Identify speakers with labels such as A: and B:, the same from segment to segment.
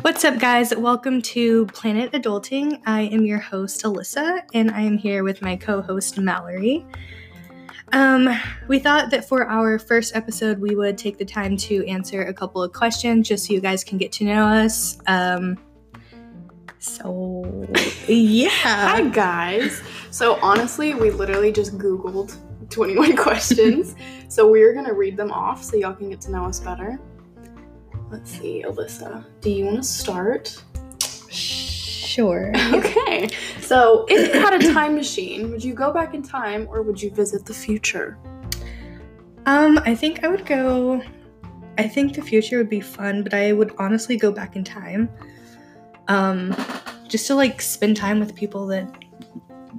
A: What's up, guys? Welcome to Planet Adulting. I am your host, Alyssa, and I am here with my co host, Mallory. Um, we thought that for our first episode, we would take the time to answer a couple of questions just so you guys can get to know us. Um, so, yeah.
B: Hi, guys. So, honestly, we literally just Googled 21 questions. so, we're going to read them off so y'all can get to know us better. Let's see, Alyssa, do you want to start?
A: Sure.
B: Okay. So, if you had a time machine, would you go back in time or would you visit the future?
A: Um, I think I would go. I think the future would be fun, but I would honestly go back in time. Um, just to like spend time with people that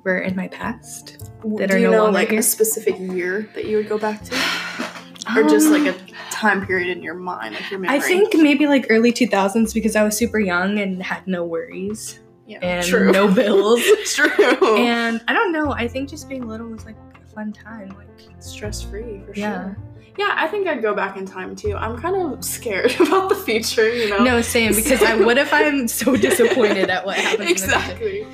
A: were in my past. That
B: do
A: are
B: you
A: no
B: know
A: longer
B: like
A: here?
B: a specific year that you would go back to? Or just like a time period in your mind, like your memory?
A: Um, I think maybe like early 2000s because I was super young and had no worries
B: yeah,
A: and
B: true.
A: no bills.
B: true.
A: and I don't know, I think just being little was like a fun time. Like,
B: stress free for
A: Yeah.
B: sure. Yeah, I think I'd go back in time too. I'm kind of scared about the future, you know.
A: no, same because I what if I'm so disappointed at what happens in the future?
B: exactly.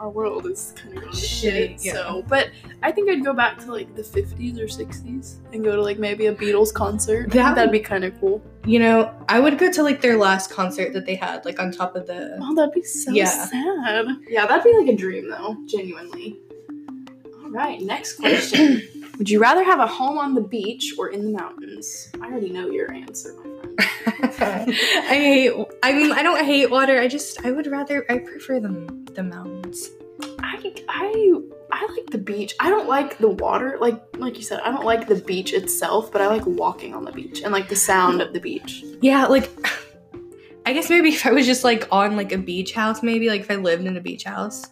B: And you know, our world is kind of going to
A: Shit,
B: shit.
A: yeah.
B: So, but I think I'd go back to like the 50s or 60s and go to like maybe a Beatles concert. I
A: That
B: think that'd be kind of cool.
A: You know, I would go to like their last concert that they had, like on top of the.
B: Oh, that'd be so
A: Yeah.
B: sad. Yeah, that'd be like a dream though, genuinely. All right, next question. Would you rather have a home on the beach or in the mountains? I already know your answer, my friend.
A: I hate. I mean, I don't hate water. I just I would rather. I prefer the the mountains.
B: I, I I like the beach. I don't like the water. Like like you said, I don't like the beach itself, but I like walking on the beach and like the sound of the beach.
A: Yeah, like. I guess maybe if I was just like on like a beach house, maybe like if I lived in a beach house.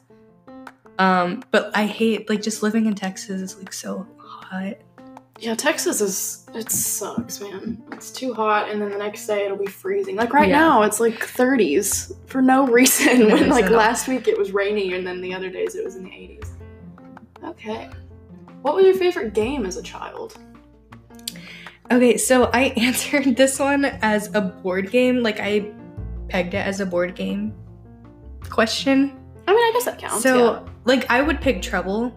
A: Um, but I hate like just living in Texas is like so hot.
B: Yeah, Texas is it sucks, man. It's too hot, and then the next day it'll be freezing. Like right
A: Yeah.
B: now, it's like 30s for no reason. When like last week it was rainy, and then the other days it was in the 80s. Okay, what was your favorite game as a child?
A: Okay, so I answered this one as a board game. Like I pegged it as a board game question.
B: I mean, I guess that counts.
A: so like I would pick Trouble.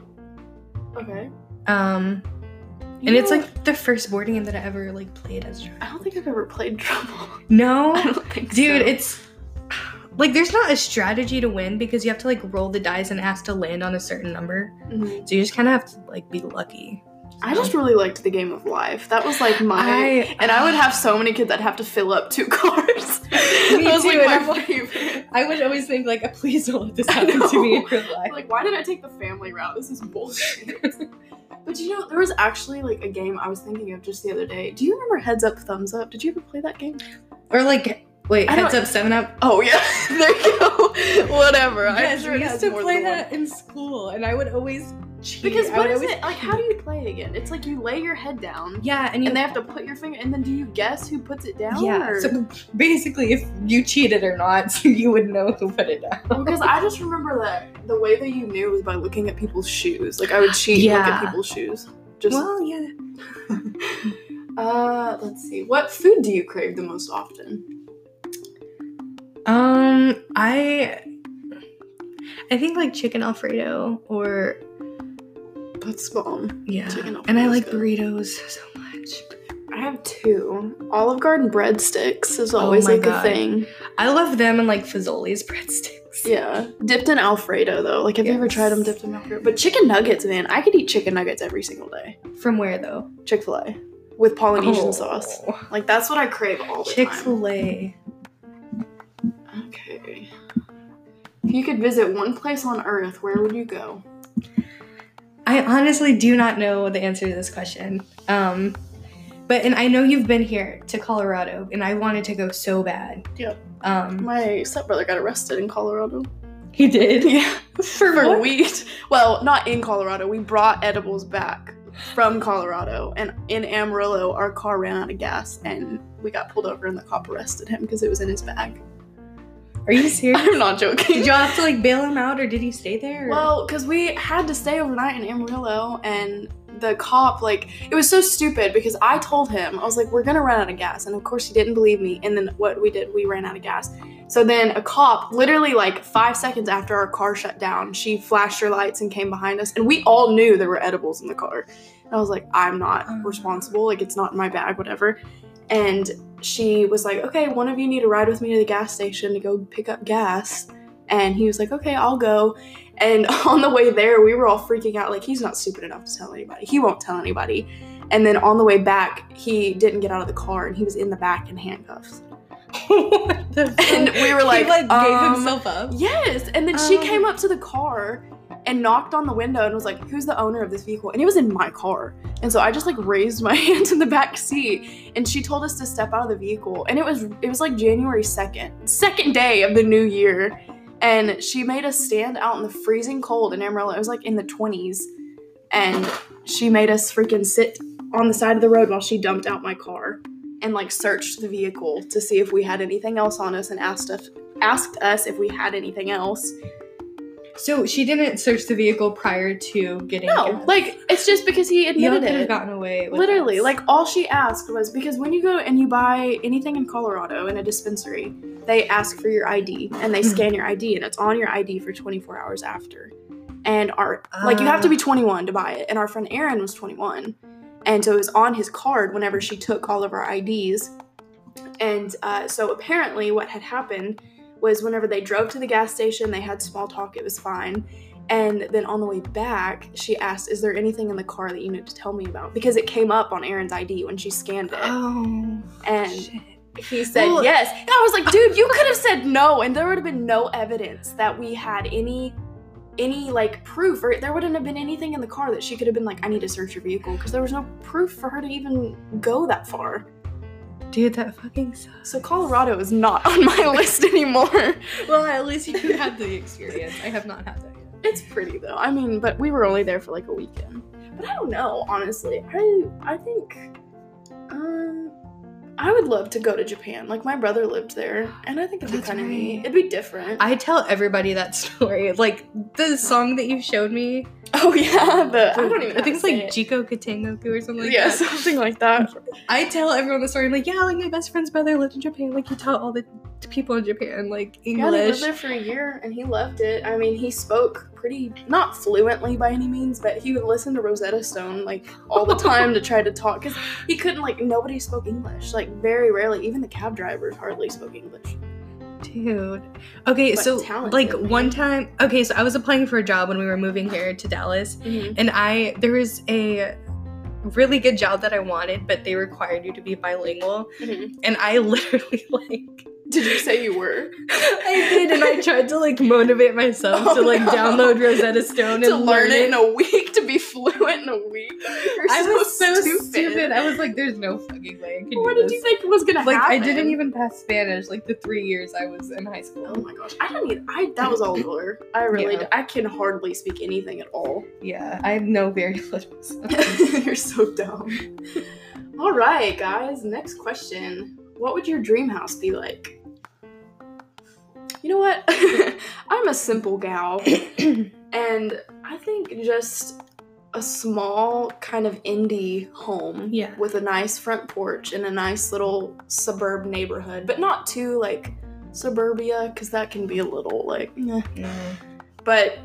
B: okay,
A: Um and it's like the first board game that I ever like played as a child.
B: I don't think I've ever played Trouble.
A: No.
B: I don't think
A: Dude,
B: so.
A: it's like there's not a strategy to win because you have to like roll the dice and it has to land on a certain number.
B: Mhm.
A: So you just kind of have to like be lucky.
B: I just really liked the game of life. That was like my,
A: I-
B: and I would have so many kids that have to fill up two cars.
A: Me
B: that was
A: too,
B: like my favorite.
A: I would always think like, please don't let this happen to me in real life.
B: Like, why did I take the family route? This is bullshit. But you know, there was actually like a game I was thinking of just the other day. Do you remember Heads Up, Thumbs Up? Did you ever play that game?
A: Or like, wait,
B: I
A: heads up, seven up.
B: Oh yeah, there you go. Whatever. I'm
A: Yes,
B: sure
A: we used to play that in school, and I would always cheat.
B: Because
A: what is
B: what
A: would always-
B: it like? How do you play it again? It's like you lay your head down,
A: Yeah, and you.
B: and they have to put your finger, and then do you guess who puts it down?
A: yeah.
B: or-
A: So basically, if you cheated or not, you would know who put it down.
B: because I just remember that the way that you knew was by looking at people's shoes. Like I would cheat and look at people's shoes. Just
A: Well, yeah.
B: uh, let's see. What food do you crave the most often?
A: Um, I. I think like chicken alfredo or
B: That's bomb.
A: yeah,
B: Chicken
A: and I like
B: good.
A: burritos so much.
B: I have two. Olive Garden breadsticks is always
A: Oh
B: like
A: God.
B: a thing.
A: I love them and like Fazoli's breadsticks.
B: Yeah, dipped in Alfredo though. Like, have you ever tried them dipped in Alfredo? But chicken nuggets, man, I could eat chicken nuggets every single day.
A: From where though?
B: Chick Fil A with Polynesian
A: Oh.
B: sauce. Like that's what I crave all the
A: Chick
B: time.
A: Fil A.
B: Okay. If you could visit one place on Earth, where would you go?
A: I honestly do not know the answer to this question. Um, but and I know you've been here to Colorado, and I wanted to go so bad.
B: Yep.
A: Um,
B: My stepbrother got arrested in Colorado.
A: he did.
B: Yeah.
A: For,
B: For weed. Well, not in Colorado. We brought edibles back from Colorado, and in Amarillo, our car ran out of gas, and we got pulled over, and the cop arrested him because it was in his bag.
A: Are you serious?
B: I'm not joking.
A: Did y'all have to like bail him out, or did he stay there? or-
B: Well, because we had to stay overnight in Amarillo, and the cop, like, it was so stupid because I told him, I was like, we're gonna run out of gas. And of course, he didn't believe me. And then what we did, we ran out of gas. So then a cop, literally like five seconds after our car shut down, she flashed her lights and came behind us. And we all knew there were edibles in the car. And I was like, I'm not
A: Oh.
B: responsible. Like, it's not in my bag, whatever. And she was like, okay, one of you need to ride with me to the gas station to go pick up gas. And he was like, okay, I'll go. And on the way there, we were all freaking out. Like, he's not stupid enough to tell anybody. He won't tell anybody. And then on the way back, he didn't get out of the car and he was in the back in handcuffs. And we were like,
A: he like gave
B: um,
A: himself up.
B: Yes. And then she
A: Um.
B: came up to the car and knocked on the window and was like, Who's the owner of this vehicle? And it was in my car. And so I just like raised my hand in the back seat and she told us to step out of the vehicle. And it was it was like January 2nd, second day of the new year. And she made us stand out in the freezing cold in Amarillo. It was like in the 20s. And she made us freaking sit on the side of the road while she dumped out my car and like searched the vehicle to see if we had anything else on us and asked us asked us if we had anything else.
A: So she didn't search the vehicle prior to getting.
B: No,
A: gas.
B: like it's just because he admitted
A: could have gotten away.
B: Literally,
A: us.
B: like all she asked was because when you go and you buy anything in Colorado in a dispensary, they ask for your ID and they
A: Mhm.
B: scan your ID and it's on your ID for 24 hours after. And our like you have to
A: Ah.
B: be 21 to buy it. And our friend Aaron was 21, and so it was on his card whenever she took all of our IDs. And uh, so apparently, what had happened was whenever they drove to the gas station, they had small talk. It was fine. And then on the way back, she asked, Is there anything in the car that you need to tell me about? Because it came up on Aaron's ID when she scanned it.
A: Oh.
B: and
A: shit.
B: he said
A: Well-
B: yes. And I was like, dude, you could have said no, and there would have been no evidence that we had any any like proof or there wouldn't have been anything in the car that she could have been like i need to search your vehicle because there was no proof for her to even go that far
A: Dude, that fucking sucks.
B: so colorado is not on my list anymore
A: Well, at least you had the experience. I have not had that yet.
B: it's pretty though i mean but we were only there for like a weekend but i don't know honestly i i think um I would love to go to Japan. Like my brother lived there, and I think it'd be kind of
A: right.
B: neat. It'd be different.
A: I tell everybody that story. Like the song that you showed me.
B: Oh yeah, the I don't even.
A: I think it's like
B: say
A: Jiko Katengoku or something like
B: yeah,
A: that.
B: something like that.
A: I tell everyone the story. I'm like, yeah, like my best friend's brother lived in Japan. Like he taught all the people in Japan like English.
B: Yeah, they lived there for a year, and he loved it. I mean, he spoke pretty not fluently by any means, but he would listen to Rosetta Stone like all the time to try to talk because he couldn't like nobody spoke English. Like very rarely, even the cab drivers hardly spoke English.
A: Dude. Okay,
B: But
A: so
B: talented,
A: like one time, okay, so I was applying for a job when we were moving here to Dallas, and I there was a really good job that I wanted, but they required you to be bilingual,
B: Mhm.
A: and I literally like
B: Did you say you were?
A: I did, and I tried to like motivate myself to
B: Oh,
A: like
B: no.
A: download Rosetta Stone and
B: to learn it in a week, to be fluent in a week. You're
A: I
B: so
A: was so
B: stupid.
A: stupid. I was like, "There's no fucking way
B: What did
A: this."
B: you think was gonna
A: like
B: happen?
A: I didn't even pass Spanish like the three years I was in high school.
B: Oh my gosh, I didn't. Even, I that was all blur. I really,
A: Yeah.
B: did- I can hardly speak anything at all.
A: Yeah, I know very little.
B: You're so dumb. All right, guys. Next question: What would your dream house be like? You know what? I'm a simple gal, and I think just a small kind of indie home
A: Yeah.
B: with a nice front porch in a nice little suburb neighborhood, but not too like suburbia because that can be a little like. eh.
A: Mm.
B: But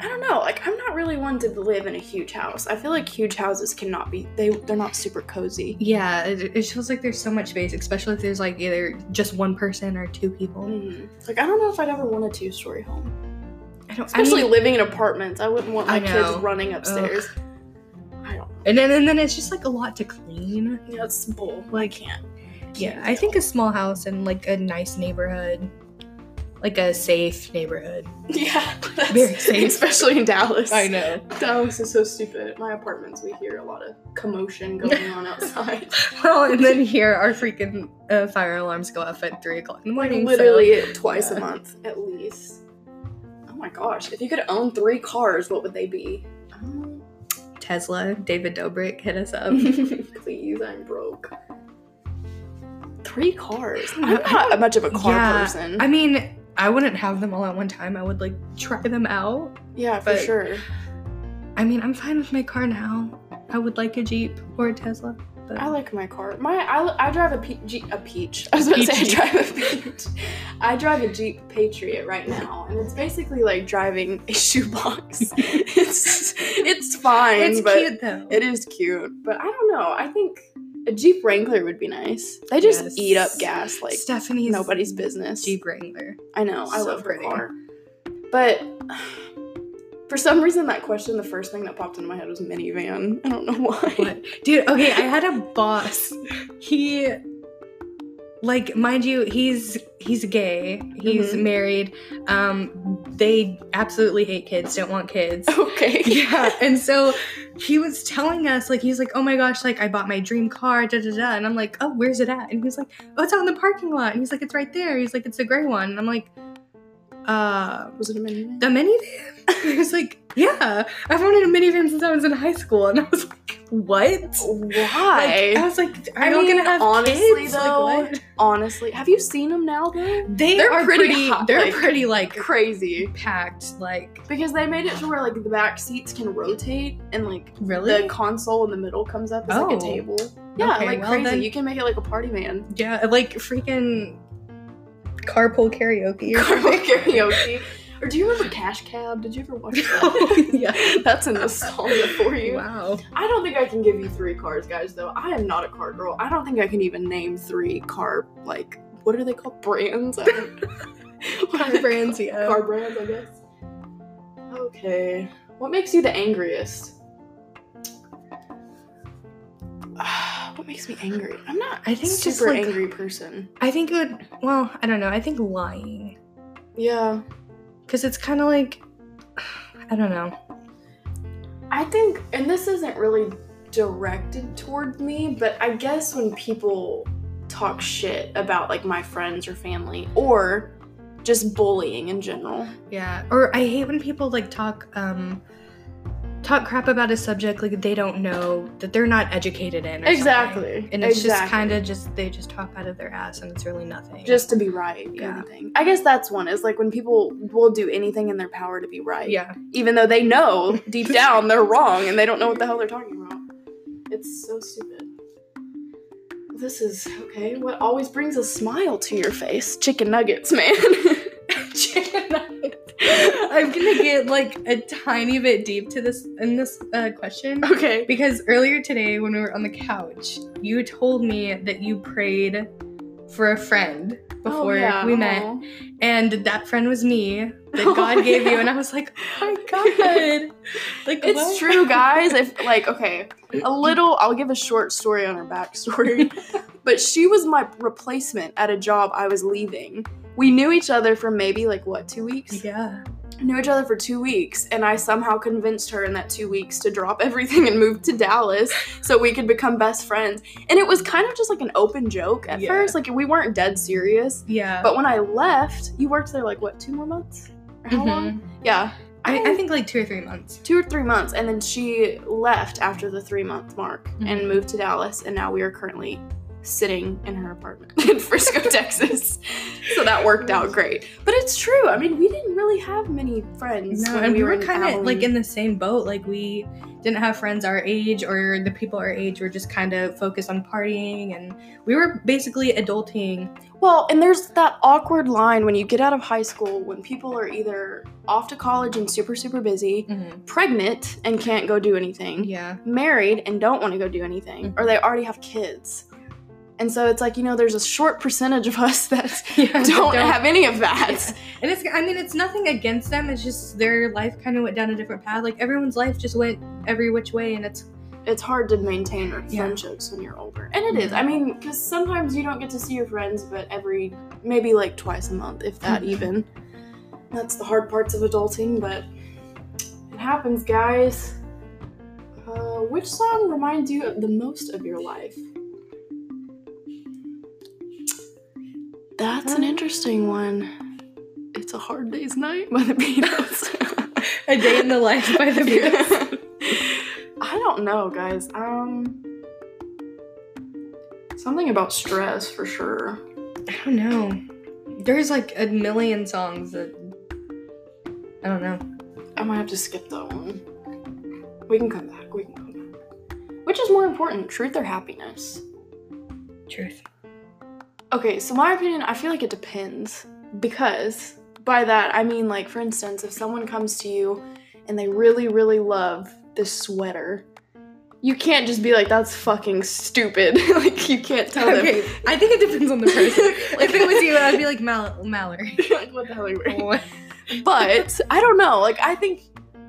B: I don't know. Like I'm not really one to live in a huge house. I feel like huge houses cannot be. They they're not super cozy.
A: Yeah, it, it feels like there's so much space, especially if there's like either just one person or two people.
B: Mhm. Like I don't know if I'd ever want a two story home,
A: I don't.
B: especially
A: I mean,
B: living in apartments. I wouldn't want my kids running upstairs. I don't.
A: and then and then it's just like a lot to clean.
B: Yeah, it's bull. I can't.
A: Yeah,
B: Can't
A: I think a small house in like a nice neighborhood, like a safe neighborhood.
B: Yeah, that's,
A: Very safe.
B: especially in Dallas.
A: I know.
B: Dallas is so stupid. My apartments, we hear a lot of commotion going on outside.
A: Well, and then here our freaking uh, fire alarms go off at three o'clock in the morning. so-
B: literally twice
A: yeah.
B: a month at least. Oh my gosh! If you could own three cars, what would they be? Um,
A: Tesla, David Dobrik hit us up.
B: Please, I'm broke. Three cars. I'm not much of a car
A: yeah,
B: person.
A: I mean, I wouldn't have them all at one time. I would like try them out.
B: Yeah, for
A: But-
B: sure.
A: I mean, I'm fine with my car now. I would like a Jeep or a Tesla. But
B: I like my car. My I, I drive a, pe- Jeep, a peach. I was about to say I drive a peach. I drive a Jeep Patriot right now, and it's basically like driving a shoebox. it's it's fine,
A: it's cute though.
B: it is cute. But I don't know. I think a Jeep Wrangler would be nice. They just
A: Yes.
B: eat up gas like
A: Stephanie's
B: nobody's business.
A: Jeep Wrangler.
B: I know. I
A: So
B: love her car. But for some reason, that question, the first thing that popped into my head was minivan. I don't know why.
A: What? Dude, okay, I had a boss. He like mind you, he's he's gay. He's
B: Mhm.
A: married. Um they absolutely hate kids, don't want kids.
B: Okay.
A: yeah, and so he was telling us like he's like, "Oh my gosh, like I bought my dream car, da da da." And I'm like, "Oh, where's it at?" And he's like, "Oh, it's out in the parking lot." And he's like, "It's right there." He's like, "It's the gray one." And I'm like, "Uh,
B: Was it a minivan?
A: the minivan?" he was like, "Yeah, I've wanted a minivan since I was in high school." And I was like, "What?"
B: Why?
A: Like, I was like, "Are
B: I mean,
A: gonna have
B: honestly,
A: kids?"
B: though,
A: like, what?
B: Honestly, have you seen them now though?
A: They
B: They're
A: are
B: pretty
A: pretty.
B: hot,
A: they're
B: like-
A: pretty like
B: Crazy.
A: packed. Like
B: Because they made it to where like the back seats can rotate and like
A: really?
B: the console in the middle comes up as like
A: Oh.
B: a table. Yeah,
A: Okay,
B: like
A: well
B: crazy.
A: then-
B: You can make it like a party van.
A: yeah, like freaking carpool karaoke. or
B: Karaoke. Or do you remember Cash Cab? Did you ever watch
A: Oh,
B: that?
A: yeah.
B: That's a nostalgia for you.
A: Wow.
B: I don't think I can give you three cars, guys, though. I am not a car girl. I don't think I can even name three car, like, what are they called? Brands? I don't-
A: Car brands, yeah.
B: Car brands, I guess. Okay. What makes you the angriest? what makes me angry? I'm not
A: I think
B: a
A: just,
B: super
A: like-
B: angry person.
A: I think it would. Well, I don't know. I think lying,
B: Yeah.
A: Because it's kind of like, I don't know.
B: I think, and this isn't really directed toward me, but I guess when people talk shit about like my friends or family or just bullying in general.
A: Yeah. Or I hate when people like talk, um, talk crap about a subject like they don't know that they're not educated in.
B: Exactly.
A: something. And it's just kind of just they just talk out of their ass and it's really nothing.
B: Just to be right,
A: Yeah.
B: of thing. I guess that's one is like when people will do anything in their power to be right.
A: yeah.
B: Even though they know deep down they're wrong and they don't know what the hell they're talking about. It's so stupid. This is okay. What always brings a smile to your face? Chicken nuggets, man.
A: Chicken nuggets. I'm gonna get like a tiny bit deep to this in this uh, question.
B: okay.
A: Because earlier today, when we were on the couch, you told me that you prayed for a friend before
B: Oh, yeah.
A: we met,
B: Aw.
A: and that friend was me that
B: Oh,
A: God gave you, and I was like, oh my God. like,
B: It's
A: what?
B: true, guys. If like, okay, a little, I'll give a short story on her backstory. but she was my replacement at a job I was leaving. We knew each other for maybe like what two weeks.
A: Yeah.
B: Knew each other for two weeks, and I somehow convinced her in that two weeks to drop everything and move to Dallas so we could become best friends. And it was kind of just like an open joke at
A: Yeah.
B: first. Like we weren't dead serious.
A: Yeah.
B: But when I left, you worked there like what two more months? Or how long?
A: Mhm.
B: Yeah.
A: I, I think like two or three months.
B: two or three months and then she left after the three month mark and
A: Mhm.
B: moved to dallas and now we are currently sitting in her apartment in frisco texas so that worked out great but it's true i mean we didn't really have many friends
A: No,
B: when
A: and we were
B: in
A: kind of like in the same boat. Like we didn't have friends our age, or the people our age were just kind of focused on partying, and we were basically adulting.
B: well and there's that awkward line when you get out of high school when people are either off to college and super super busy pregnant and can't go do anything
A: Yeah.
B: married and don't want to go do anything,
A: Mhm.
B: or they already have kids. And so it's like, you know, there's a short percentage of us that
A: yeah
B: don't, have any of that.
A: And it's, I mean, it's nothing against them. It's just their life kind of went down a different path. Like everyone's life just went every which way, and it's
B: It's hard to maintain
A: Yeah.
B: friendships when you're older. And it is. I mean, because sometimes you don't get to see your friends, but every, maybe like twice a month, if that
A: Mhm.
B: even. That's the hard parts of adulting, but it happens, guys. Uh, which song reminds you the most of your life? That's an interesting one. It's a hard day's night by the Beatles.
A: a day in the life by the Beatles.
B: I don't know, guys. Um, something about stress for sure.
A: I don't know. There's like a million songs that I don't know.
B: I might have to skip that one. We can come back. We can come back. Which is more important, truth or happiness?
A: Truth.
B: Okay, so my opinion, I feel like it depends. Because by that, I mean, like, for instance, if someone comes to you and they really, really love this sweater, you can't just be like, that's fucking stupid. like, you can't tell
A: Okay,
B: them.
A: I think it depends on the person. if it was you, I'd be like Mal- Mallory.
B: like, what the hell are you wearing? But I don't know. Like, I think,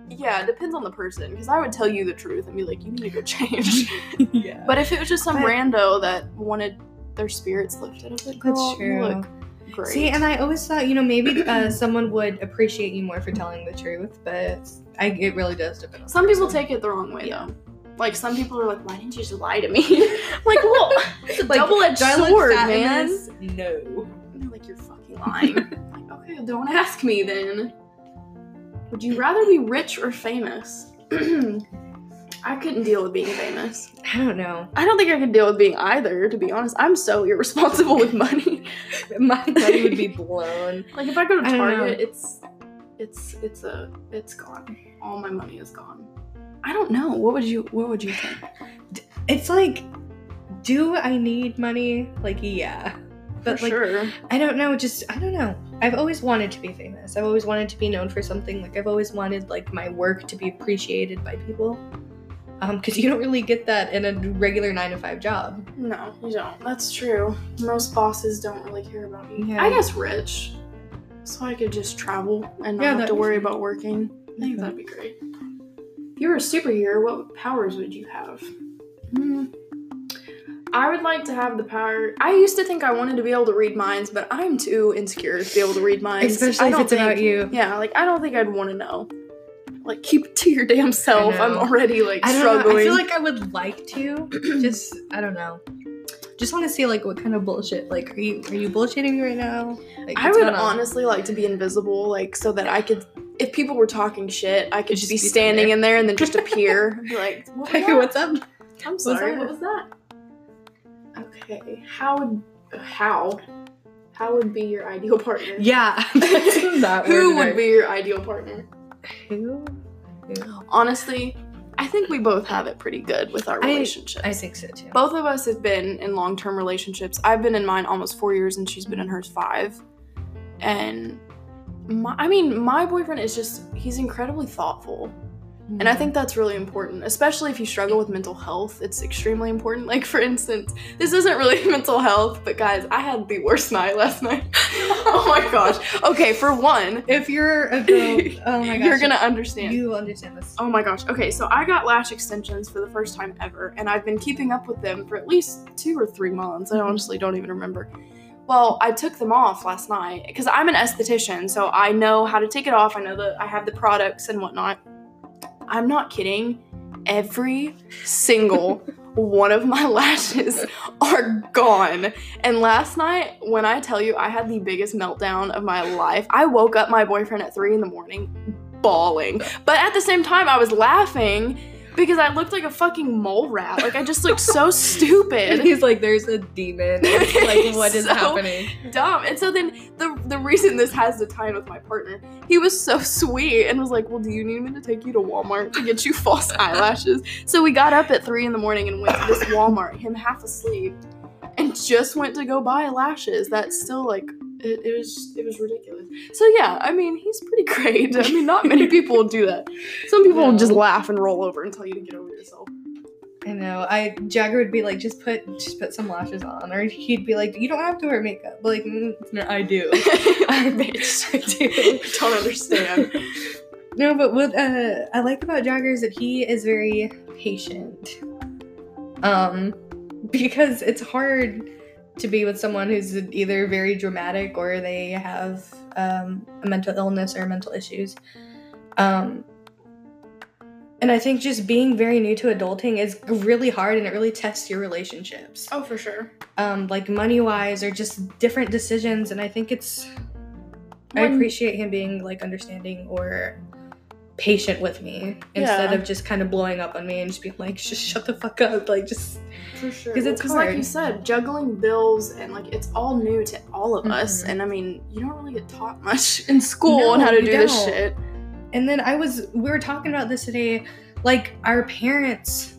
B: yeah, it depends on the person. Because I would tell you the truth and be like, you need to go change.
A: yeah.
B: but if it was just some
A: But-
B: rando that wanted their spirits lifted, be like, you
A: true.
B: look great.
A: See, and I always thought, you know, maybe uh, someone would appreciate you more for telling the truth, but I, it really does depend on
B: Some people
A: person.
B: take it the wrong way
A: Yeah.
B: though. Like some people are like, why didn't you just lie to me? like, well, it's a
A: Like,
B: double-edged
A: Do I look
B: sword, man.
A: No.
B: And they're like, you're fucking lying. like, okay, don't ask me then. Would you rather be rich or famous? I couldn't deal with being famous.
A: I don't know.
B: I don't think I could deal with being either, to be honest. I'm so irresponsible with money.
A: My money would be blown.
B: Like if I go to
A: I.
B: Target, it's it's it's a it's gone. All my money is gone. I don't know. What would you what would you think?
A: It's like, do I need money? Like, yeah. But
B: For
A: like,
B: sure.
A: I don't know. Just I don't know. I've always wanted to be famous. I've always wanted to be known for something. Like I've always wanted like my work to be appreciated by people. Um, because you don't really get that in a regular nine to five job.
B: No, you don't. That's true. Most bosses don't really care about you.
A: Yeah.
B: I guess rich. So I could just travel and not
A: Yeah,
B: have to worry about working. I think that'd be great. If you were a superhero, what powers would you have? Hmm. I would like to have the power. I used to think I wanted to be able to read minds, but I'm too insecure to be able to read minds.
A: Especially if it's about you.
B: Yeah, like I don't think I'd want to know. Like keep it to your damn self. I'm already like
A: I don't know.
B: struggling.
A: I feel like I would like to. just I don't know. Just want to see like what kind of bullshit. Like, are you are you bullshitting me right now? Like,
B: I would honestly like to be invisible, like so that I could, if people were talking shit, I could
A: Just
B: be
A: be
B: standing
A: there.
B: in there and then just appear, like, what
A: Hey, what's up?
B: I'm sorry, what was that? Okay, how would how how would be your ideal partner?
A: Yeah,
B: Who would be your ideal partner?
A: Who?
B: Honestly, I think we both have it pretty good with our
A: I-
B: relationships.
A: I think so too.
B: both of us have been in long-term relationships. I've been in mine almost four years, and she's been in hers five. And my, I mean, my boyfriend is just—he's incredibly thoughtful, and I mm-hmm. think that's really important, especially if you struggle with mental health. It's extremely important. Like, for instance, this isn't really mental health, but guys, I had the worst night last night. oh my gosh. Okay, for one,
A: if you're a girl, oh my gosh,
B: you're gonna understand.
A: you understand this.
B: Oh my gosh. Okay, so I got lash extensions for the first time ever, and I've been keeping up with them for at least two or three months. I honestly don't even remember. Well, I took them off last night because I'm an esthetician, so I know how to take it off. I know that I have the products and whatnot. I'm not kidding. Every single one of my lashes are gone. And last night, when I tell you I had the biggest meltdown of my life, I woke up my boyfriend at three in the morning bawling. But at the same time, I was laughing because I looked like a fucking mole rat. Like I just looked so
A: And
B: stupid.
A: he's like, "There's a demon." It's like, what is
B: So
A: happening?
B: Dumb. And so then the the reason this has to tie in with my partner, he was so sweet and was like, Well, do you need me to take you to Walmart to get you false eyelashes? So we got up at three in the morning and went to this Walmart, him half asleep, and just went to go buy lashes. That's still like it, it was it was ridiculous. So yeah, I mean he's pretty great. I mean not many people will do that. Some people will just laugh and roll over and tell you to get over yourself.
A: I know. I Jagger would be like, "Just put, just put some lashes on," or he'd be like, "You don't have to wear makeup." But like, mm, no, I do. I
B: Bitch.
A: I do.
B: Don't understand.
A: No, but what uh, I like about Jagger is that he is very patient. Um, because it's hard to be with someone who's either very dramatic or they have um, a mental illness or mental issues. Um, and I think just being very new to adulting is really hard and it really tests your relationships.
B: Oh, for sure.
A: Um, like money wise or just different decisions. And I think it's I appreciate him being like understanding or patient with me instead
B: Yeah.
A: of just kind of blowing up on me and just being like, just shut the fuck up. Like, just
B: For sure.
A: 'Cause it's
B: Because, like you said, juggling bills and like it's all new to all of us.
A: Mhm.
B: And I mean, you don't really get taught much in school
A: No,
B: on how to do this
A: don't.
B: shit.
A: And then I was, we were talking about this today. Like, our parents,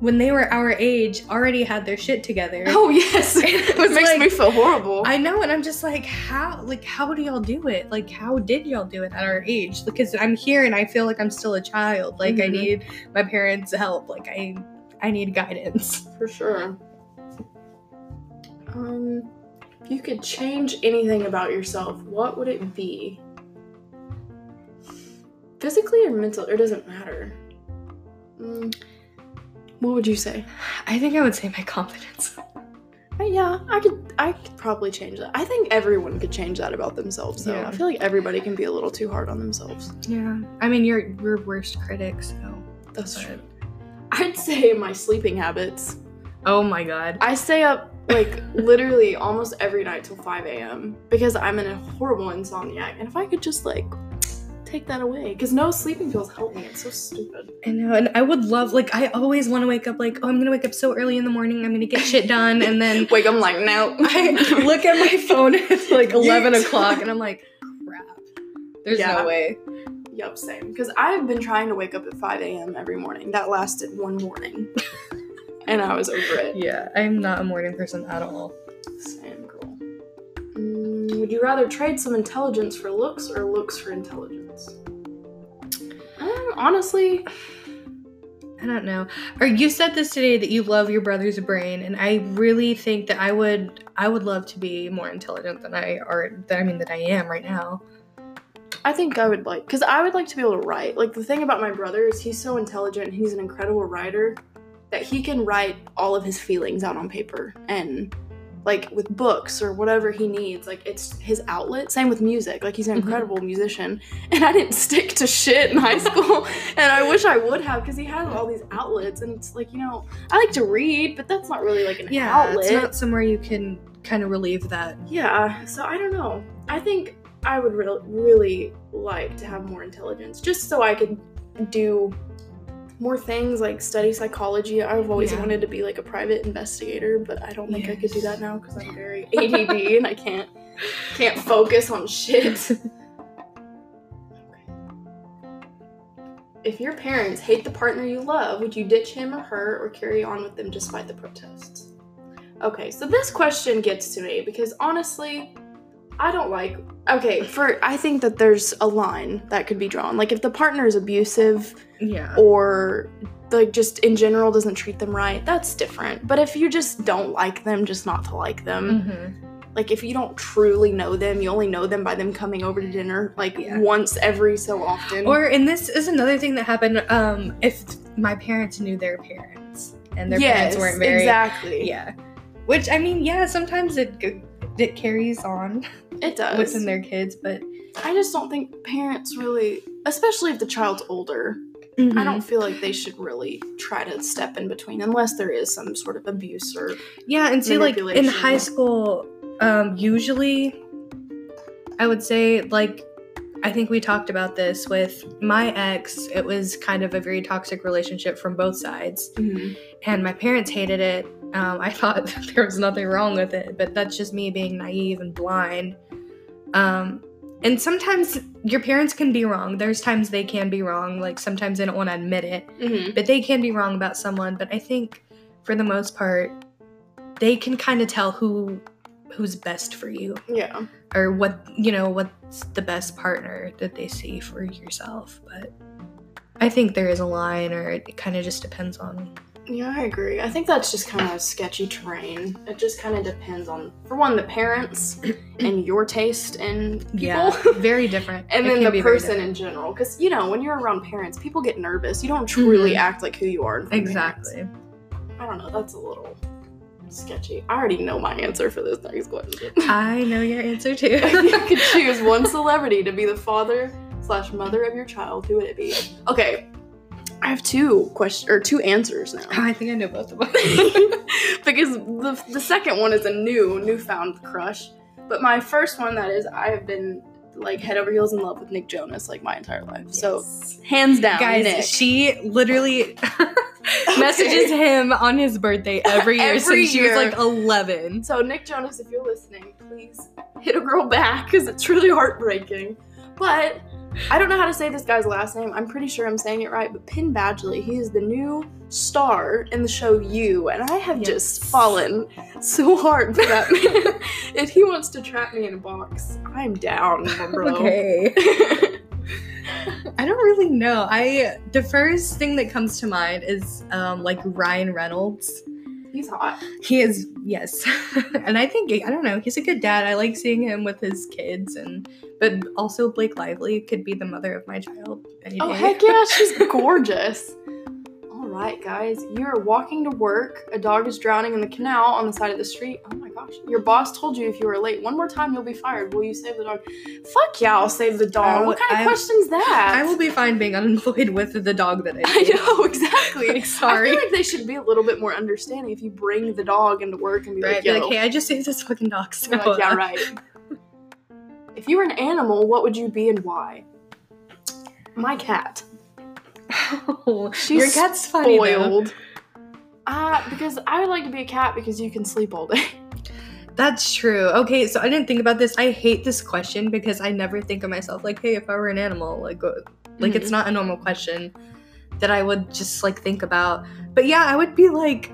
A: when they were our age, already had their shit together.
B: Oh yes,
A: It
B: it makes
A: like-
B: me feel horrible.
A: I know, and I'm just like, how, like, how do y'all do it? Like, how did y'all do it at our age? Because I'm here and I feel like I'm still a child. Like, I
B: Mhm.
A: need my parents' help. Like, I, I need guidance.
B: For sure. Um, if you could change anything about yourself, what would it be? Physically or mental, or doesn't matter. What would you say?
A: I think I would say my confidence.
B: Uh, yeah, I could. I could probably change that. I think everyone could change that about themselves. Though
A: Yeah.
B: I feel like everybody can be a little too hard on themselves.
A: Yeah. I mean, you're your worst critic, so.
B: That's
A: but-
B: true. I'd say my sleeping habits.
A: Oh my god.
B: I stay up like literally almost every night till 5 a.m. because I'm in a horrible insomniac. And if I could just like take that away, because no sleeping pills help me. It's so stupid.
A: I know, and I would love like I always want to wake up like, oh, I'm gonna wake up so early in the morning. I'm gonna get shit done, and then
B: Wake up, I'm like, no.
A: I look at my phone. It's like 11 o'clock, and I'm like, crap. There's
B: Yeah.
A: no way.
B: Yep, same. Because I've been trying to wake up at 5 a.m. every morning. That lasted one morning. and I was over it.
A: Yeah, I'm not a morning person at all.
B: Mm, would you rather trade some intelligence for looks or looks for intelligence? Um, honestly,
A: I don't know. Or you said this today that you love your brother's brain, and I really think that I would I would love to be more intelligent than I are. That I mean that I am right now.
B: I think I would like, because I would like to be able to write. Like, the thing about my brother is he's so intelligent he's an incredible writer that he can write all of his feelings out on paper. And, like, with books or whatever he needs, like, it's his outlet. Same with music. Like, he's an
A: Mhm.
B: incredible musician. And I didn't stick to shit in high school. and I wish I would have, because he has all these outlets. And it's like, you know, I like to read, but that's not really like an
A: Yeah,
B: outlet.
A: it's not somewhere you can kind of relieve that.
B: Yeah, so I don't know. I think I would re- really like to have more intelligence just so I could do more things like study psychology. I've always
A: Yeah.
B: wanted to be like a private investigator, but I don't think I could do that now because I'm very ADD and I can't can't focus on shit. If your parents hate the partner you love, would you ditch him or her or carry on with them despite the protests? Okay, so this question gets to me because honestly, I don't like. Okay, for I think that there's a line that could be drawn. Like if the partner is abusive
A: Yeah.
B: or like just in general doesn't treat them right, that's different. But if you just don't like them, just not to like them,
A: hmm
B: like if you don't truly know them, you only know them by them coming over to dinner like
A: Yeah.
B: once every so often.
A: Or and this is another thing that happened. Um, if my parents knew their parents and their
B: yes,
A: parents weren't very
B: exactly.
A: yeah, which I mean, yeah, sometimes it it carries on
B: it does.
A: within their kids, but
B: I just don't think parents really, especially if the child's older, I
A: Mm-hmm.
B: don't feel like they should really try to step in between unless there is some sort of abuse or
A: Yeah, and see, like in high school, um, usually, I would say like. I think we talked about this with my ex. It was kind of a very toxic relationship from both sides. and my parents hated it. Um, I thought there was nothing wrong with it, but that's just me being naive and blind. Um, and sometimes your parents can be wrong. There's times they can be wrong. Like sometimes they don't want to admit it,
B: Mm-hmm.
A: but they can be wrong about someone. But I think for the most part, they can kind of tell who who's best for you
B: Yeah.
A: or what you know what's the best partner that they see for yourself. But I think there is a line, or it kind of just depends on
B: Yeah, I agree. I think that's just kind of sketchy terrain. It just kind of depends on, for one, the parents and your taste in people.
A: Yeah, very different.
B: And
A: It
B: then the person in general. Because, you know, when you're around parents, people get nervous. You don't truly
A: Mhm.
B: act like who you are. in front of parents.
A: Exactly.
B: I don't know. That's a little sketchy. I already know my answer for this next question.
A: I know your answer too.
B: if you could choose one celebrity to be the father slash mother of your child, who would it be? Okay, I have two questions or two answers now.
A: I think I know both of them.
B: because the, the second one is a new newfound crush, but my first one that is I have been like head over heels in love with Nick Jonas like my entire life. So hands down,
A: Guys,
B: Nick.
A: she literally messages him on his birthday every year
B: Every
A: since she was like 11.
B: So Nick Jonas, if you're listening, please hit a girl back because it's really heartbreaking. But I don't know how to say this guy's last name. I'm pretty sure I'm saying it right, but Penn Badgley, he is the new star in the show You, and I have just fallen so hard for that man. if he wants to trap me in a box, I'm down, bro.
A: Okay. I don't really know. I the first thing that comes to mind is um like Ryan Reynolds.
B: He's hot.
A: He is yes. and I think I don't know, he's a good dad. I like seeing him with his kids and but also Blake Lively could be the mother of my child any
B: Oh
A: day.
B: heck yeah, she's gorgeous. Right, guys, you're walking to work. A dog is drowning in the canal on the side of the street. Oh my gosh! Your boss told you if you were late one more time, you'll be fired. Will you save the dog? Fuck yeah, I'll save the dog.
A: I
B: what kind of
A: I-
B: question's that?
A: I will be fine being unemployed with the dog that I
B: I know exactly.
A: Like, sorry.
B: I feel like they should be a little bit more understanding if you bring the dog into work and be
A: Right,
B: like,
A: be like, hey, I just saved this fucking dog. So,
B: like, yeah, right. if you were an animal, what would you be and why? My cat. She's
A: your cat's funny.
B: Spoiled. Uh, because I would like to be a cat because you can sleep all day.
A: That's true. Okay, so I didn't think about this. I hate this question because I never think of myself like, hey, if I were an animal, like, uh, like it's
B: Mhm.
A: not a normal question that I would just like think about. But yeah, I would be like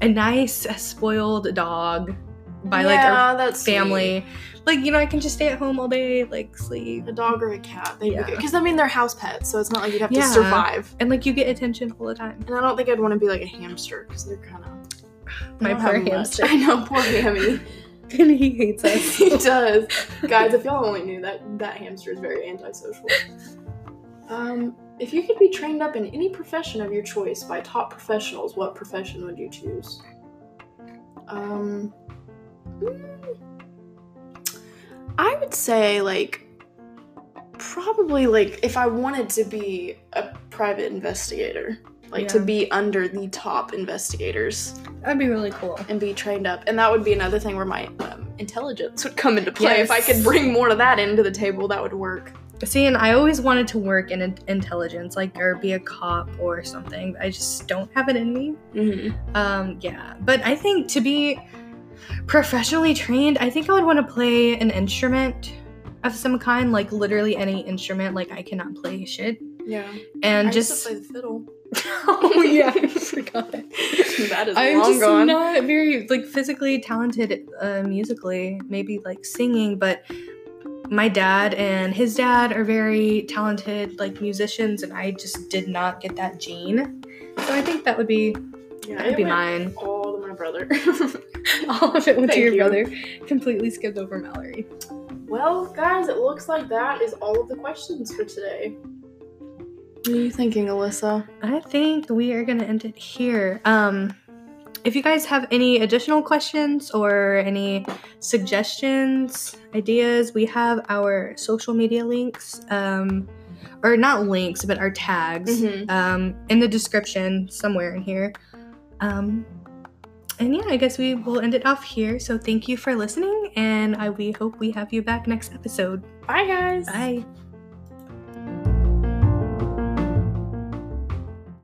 A: a nice, spoiled dog by like a family. Like you know, I can just stay at home all day, like sleep.
B: A dog or a cat.
A: Yeah.
B: Because I mean, they're house pets, so it's not like you'd have
A: Yeah.
B: to survive.
A: and like you get attention all the time.
B: And I don't think I'd want to be like a hamster because they're kind of.
A: My poor hamster,
B: I know, poor hammy.
A: and he hates us.
B: he does. Guys, if y'all only knew that that hamster is very antisocial. Um, if you could be trained up in any profession of your choice by top professionals, what profession would you choose? Um, mm, I would say like probably like if I wanted to be a private investigator, like to be under the top investigators
A: That'd be really cool.
B: and be trained up. And that would be another thing where my um, intelligence would come into play. If I could bring more of that into the table, that would work.
A: See, and I always wanted to work in in- intelligence, like or be a cop or something. I just don't have it in me.
B: Mm-hmm.
A: Um, yeah, but I think to be professionally trained, I think I would want to play an instrument of some kind, like literally any instrument. Like I cannot play shit,
B: Yeah.
A: and
B: I
A: just
B: used to play the fiddle.
A: oh yeah, I forgot that.
B: that is
A: I'm
B: long
A: just
B: gone.
A: not very like physically talented uh, musically. Maybe like singing, but my dad and his dad are very talented like musicians, and I just did not get that gene. So I think that would be
B: yeah,
A: that would be mine.
B: All to my brother.
A: All of it went to your
B: you.
A: brother. Completely skipped over Mallory.
B: well, guys, it looks like that is all of the questions for today. What are you thinking, Alyssa?
A: I think we are gonna end it here. Um, if you guys have any additional questions or any suggestions, ideas, we have our social media links, um, or not links, but our tags
B: Mhm.
A: um, in the description somewhere in here. Um, and yeah, I guess we will end it off here. So thank you for listening, and I, we hope we have you back next episode.
B: Bye, guys.
A: Bye.